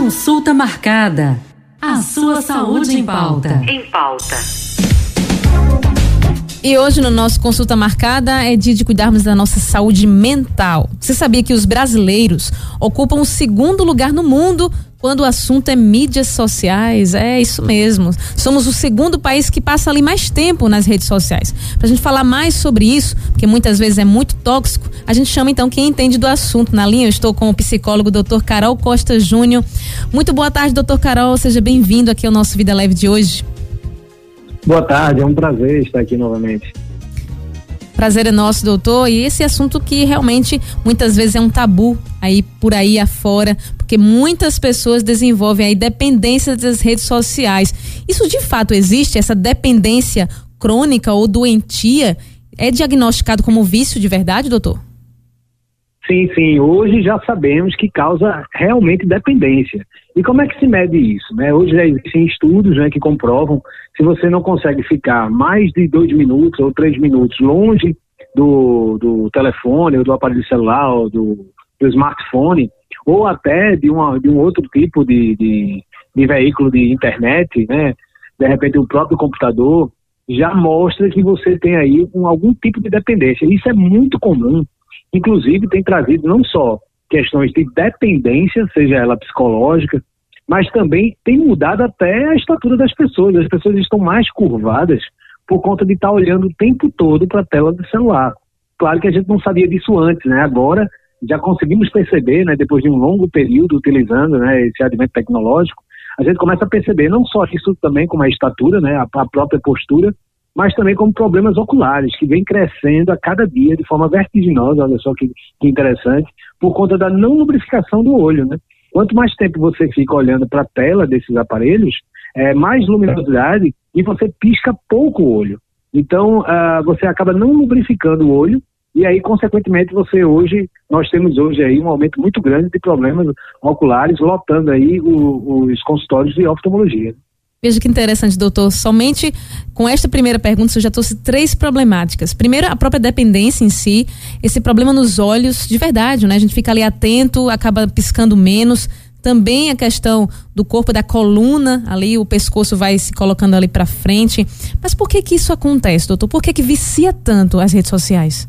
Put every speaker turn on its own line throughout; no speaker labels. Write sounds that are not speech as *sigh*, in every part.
Consulta marcada. A sua saúde em pauta. Em pauta.
E hoje no nosso consulta marcada é dia de cuidarmos da nossa saúde mental. Você sabia que os brasileiros ocupam o segundo lugar no mundo quando o assunto é mídias sociais? É isso mesmo. Somos o segundo país que passa ali mais tempo nas redes sociais. Para a gente falar mais sobre isso, porque muitas vezes é muito tóxico, a gente chama então quem entende do assunto. Na linha eu estou com o psicólogo Dr. Carol Costa Júnior. Muito boa tarde, doutor Carol. Seja bem-vindo aqui ao nosso Vida Leve de hoje.
Boa tarde, é um prazer estar aqui novamente.
Prazer é nosso, doutor. E esse assunto que realmente muitas vezes é um tabu aí por aí afora, porque muitas pessoas desenvolvem aí dependência das redes sociais. Isso de fato existe, essa dependência crônica ou doentia? É diagnosticado como vício de verdade, doutor?
Sim, sim. Hoje já sabemos que causa realmente dependência. E como é que se mede isso? Né? Hoje já existem estudos né, que comprovam se você não consegue ficar mais de dois minutos ou três minutos longe do, do telefone ou do aparelho celular ou do, do smartphone ou até de, uma, de um outro tipo de, de, de veículo de internet, né? de repente o próprio computador, já mostra que você tem aí um, algum tipo de dependência. Isso é muito comum inclusive tem trazido não só questões de dependência, seja ela psicológica, mas também tem mudado até a estatura das pessoas. As pessoas estão mais curvadas por conta de estar olhando o tempo todo para a tela do celular. Claro que a gente não sabia disso antes, né? Agora já conseguimos perceber, né, depois de um longo período utilizando né, esse advento tecnológico, a gente começa a perceber não só isso também como a estatura, né, a, a própria postura, mas também como problemas oculares, que vem crescendo a cada dia de forma vertiginosa, olha só que, que interessante, por conta da não lubrificação do olho, né? Quanto mais tempo você fica olhando para a tela desses aparelhos, é, mais luminosidade e você pisca pouco o olho. Então, uh, você acaba não lubrificando o olho e aí, consequentemente, você hoje, nós temos hoje aí um aumento muito grande de problemas oculares, lotando aí o, os consultórios de oftalmologia.
Veja que interessante, doutor. Somente com esta primeira pergunta, você já trouxe três problemáticas. Primeiro, a própria dependência em si, esse problema nos olhos, de verdade, né? A gente fica ali atento, acaba piscando menos. Também a questão do corpo, da coluna, ali o pescoço vai se colocando ali para frente. Mas por que que isso acontece, doutor? Por que que vicia tanto as redes sociais?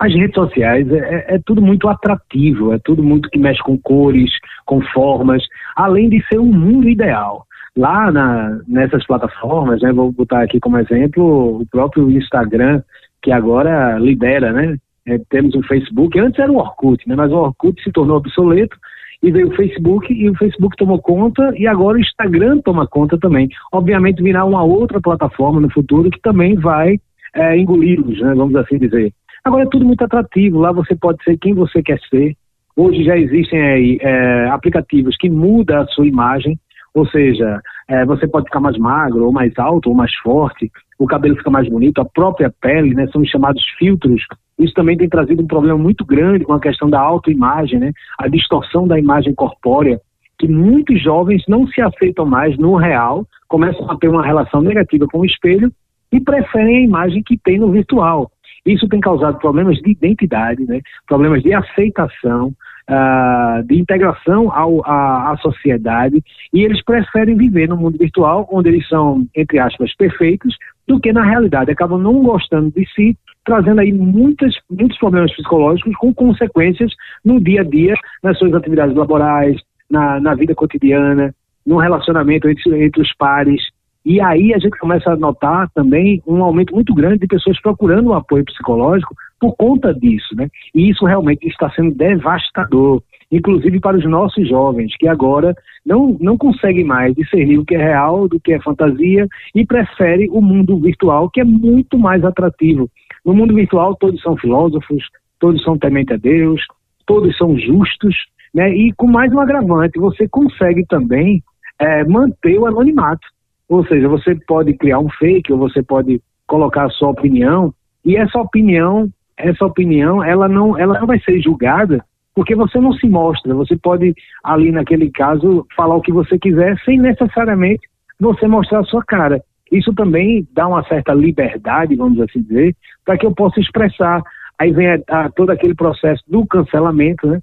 As redes sociais é, é, é tudo muito atrativo, é tudo muito que mexe com cores, com formas, além de ser um mundo ideal lá na, nessas plataformas, né, vou botar aqui como exemplo o próprio Instagram, que agora lidera, né? É, temos o Facebook, antes era o Orkut, né, mas o Orkut se tornou obsoleto e veio o Facebook e o Facebook tomou conta e agora o Instagram toma conta também. Obviamente virá uma outra plataforma no futuro que também vai é, engoli-los, né, vamos assim dizer. Agora é tudo muito atrativo, lá você pode ser quem você quer ser. Hoje já existem aí é, aplicativos que mudam a sua imagem, ou seja, é, você pode ficar mais magro, ou mais alto, ou mais forte, o cabelo fica mais bonito, a própria pele, né, são os chamados filtros. Isso também tem trazido um problema muito grande com a questão da autoimagem, né, a distorção da imagem corpórea, que muitos jovens não se aceitam mais no real, começam a ter uma relação negativa com o espelho e preferem a imagem que tem no virtual. Isso tem causado problemas de identidade, né, problemas de aceitação, uh, de integração ao, à, à sociedade e eles preferem viver no mundo virtual, onde eles são, entre aspas, perfeitos, do que na realidade. Acabam não gostando de si, trazendo aí muitas, muitos problemas psicológicos com consequências no dia a dia, nas suas atividades laborais, na, na vida cotidiana, no relacionamento entre, entre os pares. E aí a gente começa a notar também um aumento muito grande de pessoas procurando um apoio psicológico por conta disso, né? E isso realmente está sendo devastador, inclusive para os nossos jovens, que agora não, não conseguem mais discernir o que é real do que é fantasia e preferem o mundo virtual, que é muito mais atrativo. No mundo virtual, todos são filósofos, todos são temente a Deus, todos são justos, né? E com mais um agravante, você consegue também é, manter o anonimato. Ou seja, você pode criar um fake ou você pode colocar a sua opinião e essa opinião, essa opinião, ela não, ela não vai ser julgada porque você não se mostra. Você pode ali naquele caso falar o que você quiser sem necessariamente você mostrar a sua cara. Isso também dá uma certa liberdade, vamos assim dizer, para que eu possa expressar. Aí vem a, a, todo aquele processo do cancelamento, né?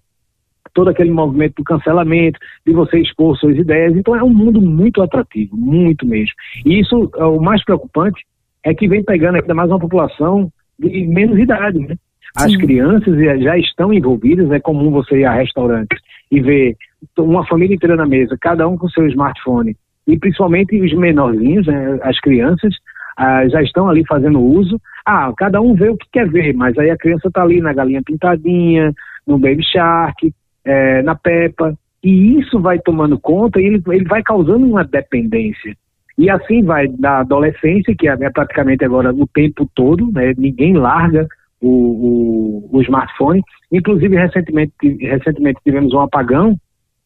Todo aquele movimento do cancelamento, de você expor suas ideias. Então é um mundo muito atrativo, muito mesmo. E isso, é o mais preocupante, é que vem pegando ainda mais uma população de menos idade, né? As Sim. crianças já estão envolvidas, é comum você ir a restaurantes e ver uma família inteira na mesa, cada um com seu smartphone, e principalmente os menorzinhos, né, as crianças, ah, já estão ali fazendo uso. Ah, cada um vê o que quer ver, mas aí a criança está ali na galinha pintadinha, no Baby Shark, é, na Peppa, e isso vai tomando conta e ele, ele vai causando uma dependência. E assim vai da adolescência, que é, é praticamente agora o tempo todo, né? ninguém larga o, o, o, smartphone. Inclusive, recentemente, recentemente tivemos um apagão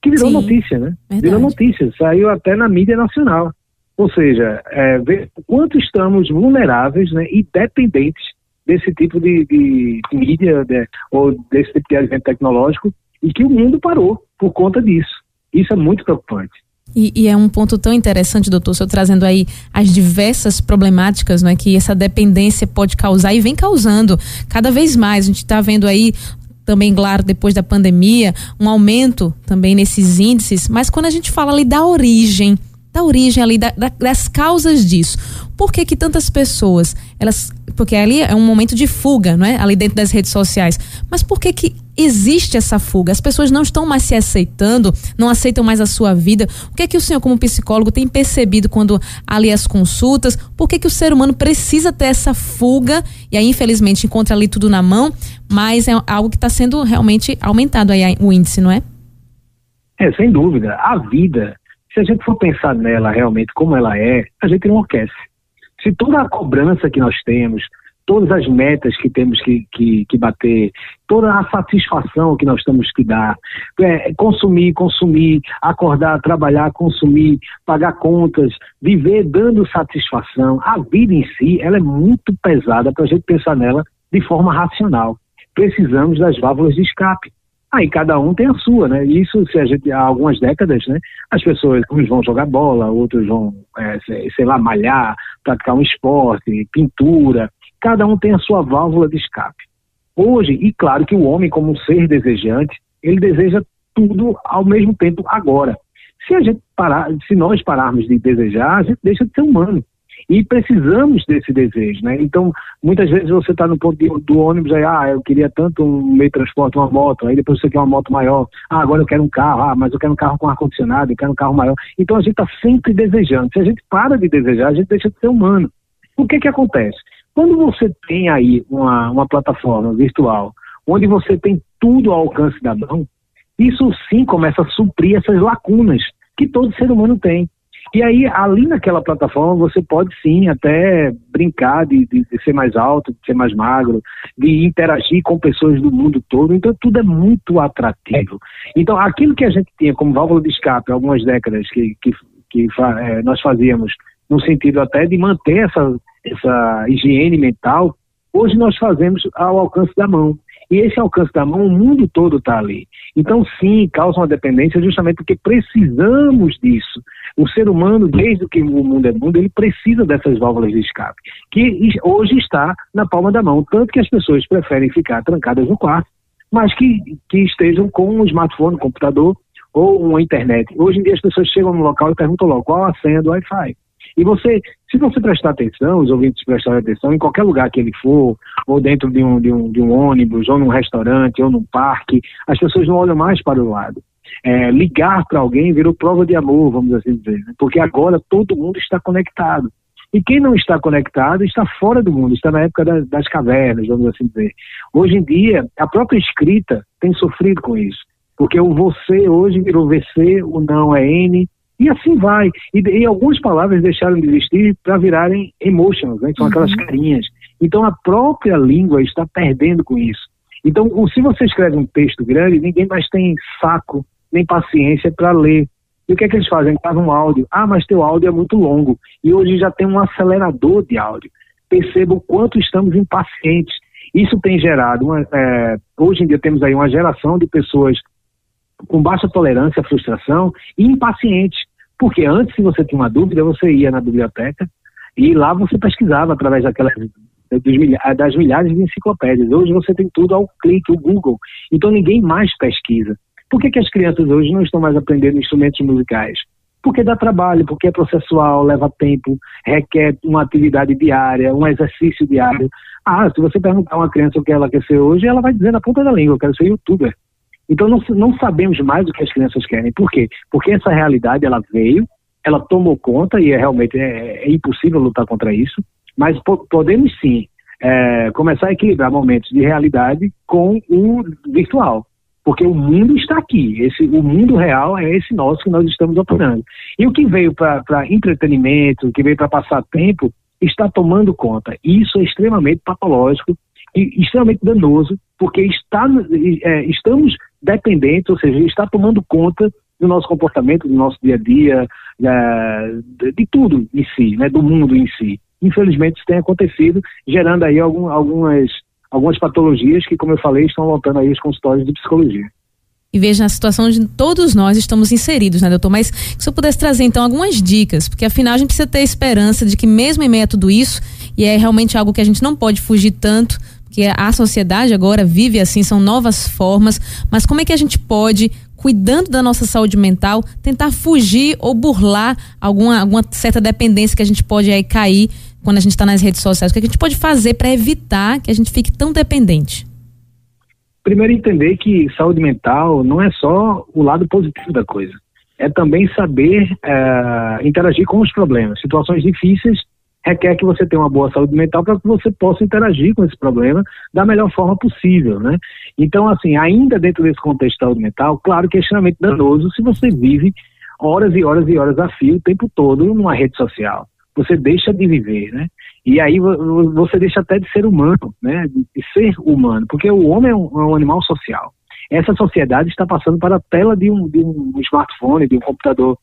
que virou Sim, notícia, né? Verdade. Virou notícia, saiu até na mídia nacional. Ou seja, é, ver quanto estamos vulneráveis né, e dependentes desse tipo de, de mídia de, ou desse tipo de advento tecnológico e que o mundo parou por conta disso. Isso é muito preocupante.
E, e, é um ponto tão interessante, doutor, senhor trazendo aí as diversas problemáticas né, que essa dependência pode causar e vem causando cada vez mais. A gente está vendo aí também, claro, depois da pandemia, um aumento também nesses índices, mas quando a gente fala ali da origem da origem ali, da, da, das causas disso. Por que que tantas pessoas, elas, porque ali é um momento de fuga, não é? Ali dentro das redes sociais. Mas por que que existe essa fuga? As pessoas não estão mais se aceitando, não aceitam mais a sua vida. O que é que o senhor como psicólogo tem percebido quando ali as consultas? Por que que o ser humano precisa ter essa fuga? E aí, infelizmente, encontra ali tudo na mão, mas é algo que está sendo realmente aumentado aí o índice, não é?
É, sem dúvida. A vida se a gente for pensar nela realmente como ela é, a gente enlouquece. Se toda a cobrança que nós temos, todas as metas que temos que, que, que bater, toda a satisfação que nós temos que dar, é, consumir, consumir, acordar, trabalhar, consumir, pagar contas, viver dando satisfação, a vida em si, ela é muito pesada para a gente pensar nela de forma racional. Precisamos das válvulas de escape. Aí cada um tem a sua, né? Isso, se a gente, há algumas décadas, né? As pessoas, uns vão jogar bola, outros vão, é, sei lá, malhar, praticar um esporte, pintura. Cada um tem a sua válvula de escape. Hoje, e claro que o homem, como um ser desejante, ele deseja tudo ao mesmo tempo agora. Se a gente parar, se nós pararmos de desejar, a gente deixa de ser humano. E precisamos desse desejo, né? Então, muitas vezes você está no ponto de, do ônibus aí, ah, eu queria tanto um meio de transporte, uma moto, aí depois você quer uma moto maior, ah, agora eu quero um carro, ah, mas eu quero um carro com ar-condicionado, eu quero um carro maior. Então a gente está sempre desejando. Se a gente para de desejar, a gente deixa de ser humano. O que que acontece? Quando você tem aí uma, uma plataforma virtual, onde você tem tudo ao alcance da mão, isso sim começa a suprir essas lacunas que todo ser humano tem. E aí, ali naquela plataforma, você pode sim até brincar de, de, de, ser mais alto, de ser mais magro, de interagir com pessoas do mundo todo. Então, tudo é muito atrativo. Então, aquilo que a gente tinha como válvula de escape algumas décadas que, que, que é, nós fazíamos no sentido até de manter essa, essa higiene mental, hoje nós fazemos ao alcance da mão. E esse alcance da mão, o mundo todo está ali. Então, sim, causa uma dependência justamente porque precisamos disso. O ser humano, desde que o mundo é mundo, ele precisa dessas válvulas de escape, que hoje está na palma da mão. Tanto que as pessoas preferem ficar trancadas no quarto, mas que, que estejam com um smartphone, um computador ou uma internet. Hoje em dia as pessoas chegam no local e perguntam logo qual a senha do Wi-Fi. E você, se você prestar atenção, os ouvintes prestarem atenção, em qualquer lugar que ele for, ou dentro de um, de um, de um ônibus, ou num restaurante, ou num parque, as pessoas não olham mais para o lado. É, ligar para alguém virou prova de amor, vamos assim dizer, né? porque agora todo mundo está conectado. E quem não está conectado está fora do mundo, está na época das, das cavernas, vamos assim dizer. Hoje em dia, a própria escrita tem sofrido com isso, porque o você hoje virou VC, o não é N, e assim vai. E, e algumas palavras deixaram de existir para virarem emotions, né? são uhum. aquelas carinhas. Então a própria língua está perdendo com isso. Então, se você escreve um texto grande, ninguém mais tem saco nem paciência para ler. E o que é que eles fazem? Gravam um áudio. Ah, mas teu áudio é muito longo. E hoje já tem um acelerador de áudio. Perceba o quanto estamos impacientes. Isso tem gerado, uma, é, hoje em dia temos aí uma geração de pessoas com baixa tolerância à frustração e impacientes. Porque antes, se você tinha uma dúvida, você ia na biblioteca e lá você pesquisava através daquelas das milhares de enciclopédias. Hoje você tem tudo ao clique, o Google. Então ninguém mais pesquisa. Por que, que as crianças hoje não estão mais aprendendo instrumentos musicais? Porque dá trabalho, porque é processual, leva tempo, requer uma atividade diária, um exercício diário. Ah, se você perguntar a uma criança o que ela quer ser hoje, ela vai dizer na ponta da língua, eu quero ser youtuber. Então não, não sabemos mais o que as crianças querem. Por quê? Porque essa realidade ela veio, ela tomou conta e é realmente é, é impossível lutar contra isso, mas po podemos sim é, começar a equilibrar momentos de realidade com o virtual. Porque o mundo está aqui, esse, o mundo real é esse nosso que nós estamos operando. E o que veio para entretenimento, o que veio para passar tempo, está tomando conta. Isso é extremamente patológico e extremamente danoso, porque está, é, estamos dependentes, ou seja, está tomando conta do nosso comportamento, do nosso dia a dia, de, de, tudo em si, né, do mundo em si. Infelizmente isso tem acontecido, gerando aí algum, algumas, algumas patologias que, como eu falei, estão voltando aí os consultórios de psicologia
e veja a situação onde todos nós estamos inseridos, né, doutor? Mas se eu pudesse trazer então algumas dicas, porque afinal a gente precisa ter esperança de que mesmo em meio a tudo isso, e é realmente algo que a gente não pode fugir tanto, que a sociedade agora vive assim, são novas formas, mas como é que a gente pode, cuidando da nossa saúde mental, tentar fugir ou burlar alguma, alguma certa dependência que a gente pode aí cair quando a gente está nas redes sociais? O que a gente pode fazer para evitar que a gente fique tão dependente?
Primeiro, entender que saúde mental não é só o lado positivo da coisa. É também saber é, interagir com os problemas. Situações difíceis requer que você tenha uma boa saúde mental para que você possa interagir com esse problema da melhor forma possível, né? Então, assim, ainda dentro desse contexto de saúde mental, claro que é extremamente danoso se você vive horas e horas e horas a fio o tempo todo numa rede social. Você deixa de viver, né? E aí você deixa até de ser humano, né? De ser humano, porque o homem é um, é um animal social. Essa sociedade está passando para a tela de um, de um smartphone, de um computador.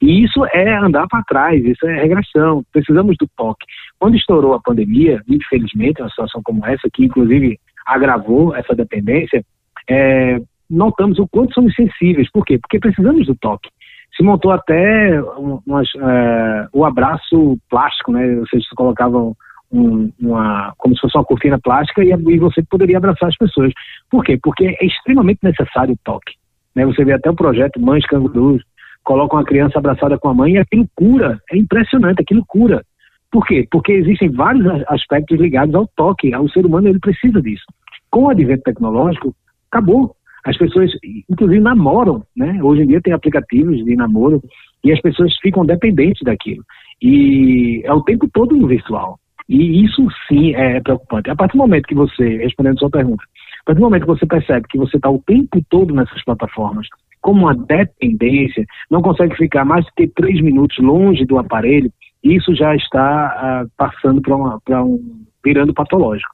E isso é andar para trás, isso é regressão. Precisamos do toque. Quando estourou a pandemia, infelizmente, uma situação como essa, que inclusive agravou essa dependência, é, notamos o quanto somos sensíveis. Por quê? Porque precisamos do toque. Se montou até umas, é, o abraço plástico, né? Ou seja, se colocavam um, uma, como se fosse uma cortina plástica e, e, você poderia abraçar as pessoas. Por quê? Porque é extremamente necessário o toque. Né? Você vê até o projeto Mães Cangurus, colocam a criança abraçada com a mãe e aquilo cura. É impressionante, aquilo cura. Por quê? Porque existem vários aspectos ligados ao toque. O ser humano ele precisa disso. Com o advento tecnológico, acabou. As pessoas, inclusive, namoram, né? Hoje em dia tem aplicativos de namoro e as pessoas ficam dependentes daquilo. E é o tempo todo no virtual. E isso sim é preocupante. A partir do momento que você, respondendo a sua pergunta, a partir do momento que você percebe que você está o tempo todo nessas plataformas, como uma dependência, não consegue ficar mais do que três minutos longe do aparelho, isso já está uh, passando para um. virando patológico.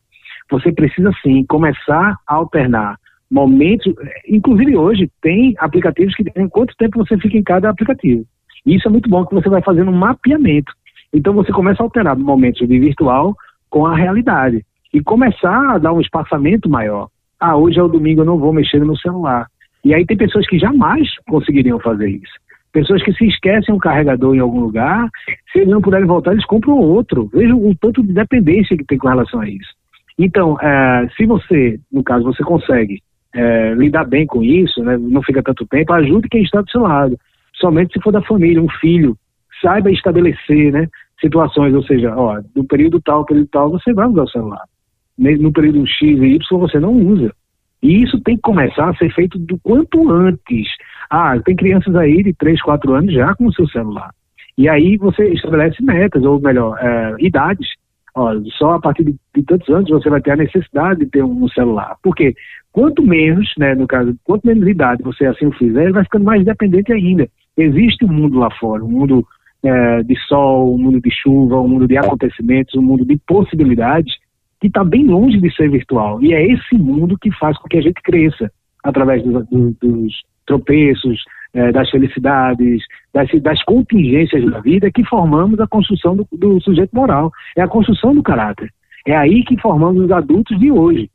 Você precisa sim começar a alternar momentos. Inclusive hoje tem aplicativos que dizem quanto tempo você fica em cada aplicativo. Isso é muito bom que você vai fazendo um mapeamento. Então você começa a alternar momentos de virtual com a realidade e começar a dar um espaçamento maior. Ah, hoje é o domingo, eu não vou mexer no celular. E aí tem pessoas que jamais conseguiriam fazer isso. Pessoas que se esquecem um carregador em algum lugar, se eles não puderem voltar, eles compram outro. Vejam o tanto de dependência que tem com relação a isso. Então, é, se você, no caso, você consegue é, lidar bem com isso, né, não fica tanto tempo, ajude quem está do seu lado. Somente se for da família, um filho, saiba estabelecer né, situações, ou seja, ó, do período tal, período tal, você vai usar o celular. No período X e Y você não usa. E isso tem que começar a ser feito do quanto antes. Ah, tem crianças aí de 3, 4 anos já com o seu celular. E aí você estabelece metas, ou melhor, é, idades. Ó, só a partir de, de, tantos anos você vai ter a necessidade de ter um, um celular. Porque quanto menos, né, no caso, quanto menos idade você assim o fizer, ele vai ficando mais dependente ainda. Existe um mundo lá fora, um mundo é, de sol, um mundo de chuva, um mundo de acontecimentos, um mundo de possibilidades que está bem longe de ser virtual. E é esse mundo que faz com que a gente cresça através do, do, dos tropeços, é, das felicidades, das, das, contingências da vida que formamos a construção do, do, sujeito moral. É a construção do caráter. É aí que formamos os adultos de hoje.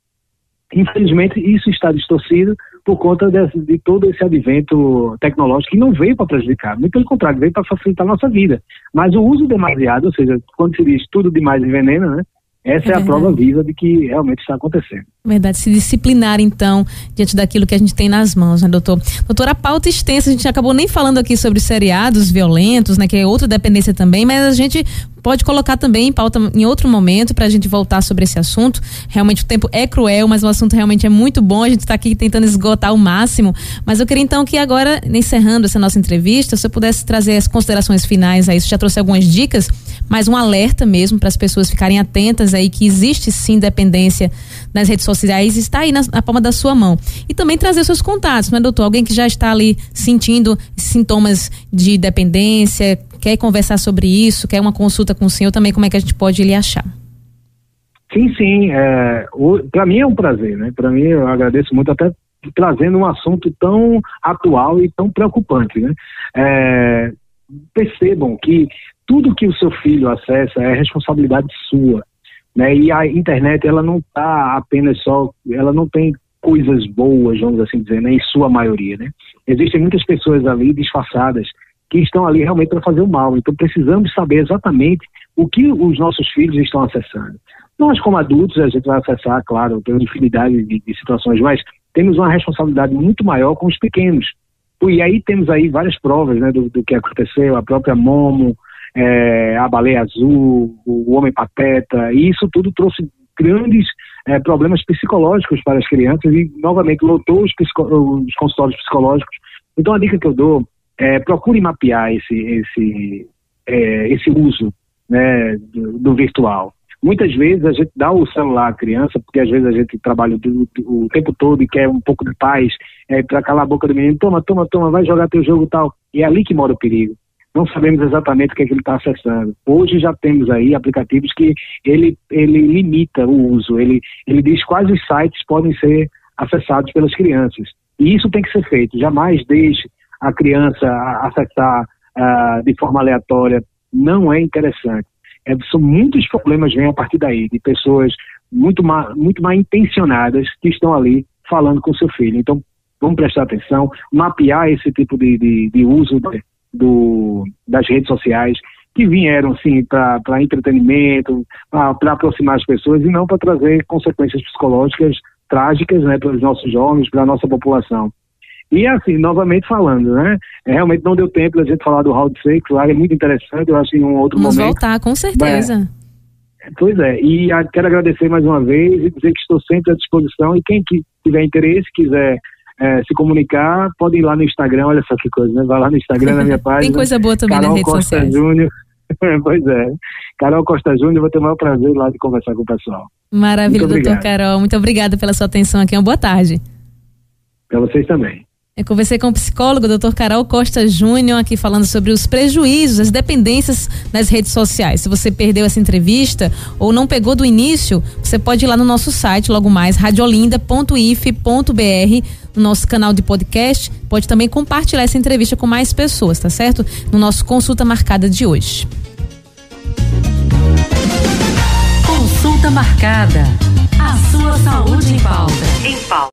Infelizmente, isso está distorcido por conta de, de todo esse advento tecnológico que não veio para prejudicar, muito pelo contrário, veio para facilitar a nossa vida. Mas o uso demasiado, ou seja, quando se diz tudo demais envenena, né? Essa é, é a prova viva de que realmente está acontecendo.
Verdade, se disciplinar então diante daquilo que a gente tem nas mãos, né, doutor? Doutora, a pauta extensa, a gente acabou nem falando aqui sobre seriados violentos, né, que é outra dependência também, mas a gente pode colocar também em pauta em outro momento para a gente voltar sobre esse assunto. Realmente o tempo é cruel, mas o assunto realmente é muito bom. A gente está aqui tentando esgotar o máximo. Mas eu queria então que agora, encerrando essa nossa entrevista, eu pudesse trazer as considerações finais aí, você já trouxe algumas dicas, mas um alerta mesmo para as pessoas ficarem atentas aí que existe sim dependência nas redes sociais, está aí na, na palma da sua mão. E também trazer seus contatos, né, doutor? Alguém que já está ali sentindo sintomas de dependência, quer conversar sobre isso, quer uma consulta com o senhor, também como é que a gente pode lhe achar?
Sim, sim. É, Para mim é um prazer, né? Para mim eu agradeço muito até trazendo um assunto tão atual e tão preocupante, né? É, percebam que tudo que o seu filho acessa é responsabilidade sua, né? E a internet ela não está apenas só, ela não tem coisas boas, vamos assim dizer, né? Em sua maioria, né? Existem muitas pessoas ali disfarçadas que estão ali realmente para fazer o mal. Então precisamos saber exatamente o que os nossos filhos estão acessando. Nós, como adultos, a gente vai acessar, claro, tem infinidade de, de situações, mas temos uma responsabilidade muito maior com os pequenos. E aí temos aí várias provas né, do, do que aconteceu, a própria Momo, é, a baleia azul, o homem pateta, e isso tudo trouxe grandes é, problemas psicológicos para as crianças e novamente lotou os, os consultórios psicológicos. Então a dica que eu dou é, procure mapear esse, esse, é, esse uso né, do, do, virtual. Muitas vezes a gente dá o celular à criança, porque às vezes a gente trabalha do, o tempo todo e quer um pouco de paz, é, para calar a boca do menino, toma, toma, toma, vai jogar teu jogo tal. E é ali que mora o perigo. Não sabemos exatamente o que, é que ele está acessando. Hoje já temos aí aplicativos que ele, ele limita o uso, ele, ele diz quais os sites podem ser acessados pelas crianças. E isso tem que ser feito. Jamais deixe a criança acessar uh, de forma aleatória não é interessante. É, são muitos problemas vêm a partir daí, de pessoas muito mal, muito mal intencionadas que estão ali falando com seu filho. Então, vamos prestar atenção, mapear esse tipo de, de, de uso de, do, das redes sociais, que vieram, sim, para entretenimento, para aproximar as pessoas e não para trazer consequências psicológicas trágicas né, para os nossos jovens, para a nossa população. E assim, novamente falando, né? É, realmente não deu tempo da gente falar do Round 6, lá é muito interessante, eu acho que em um outro
Vamos
momento.
Vamos voltar, com certeza.
É, pois é, e a, quero agradecer mais uma vez e dizer que estou sempre à disposição e quem que tiver interesse, quiser é, se comunicar, pode ir lá no Instagram, olha só que coisa, né? Vai lá no Instagram, na minha *laughs* página.
Tem coisa boa também
Carol
nas redes
Costa
sociais.
Júnior. *laughs* pois é. Carol Costa Júnior, vou ter o maior prazer lá de conversar com o pessoal.
Maravilha, doutor Carol. Muito obrigada pela sua atenção aqui. Uma boa tarde.
Para vocês também.
Eu conversei com o psicólogo Dr. Carol Costa Júnior aqui falando sobre os prejuízos, as dependências nas redes sociais. Se você perdeu essa entrevista ou não pegou do início, você pode ir lá no nosso site, logo mais, radiolinda.if.br, no nosso canal de podcast. Pode também compartilhar essa entrevista com mais pessoas, tá certo? No nosso consulta marcada de hoje.
Consulta marcada. A sua saúde em pauta. Em pauta.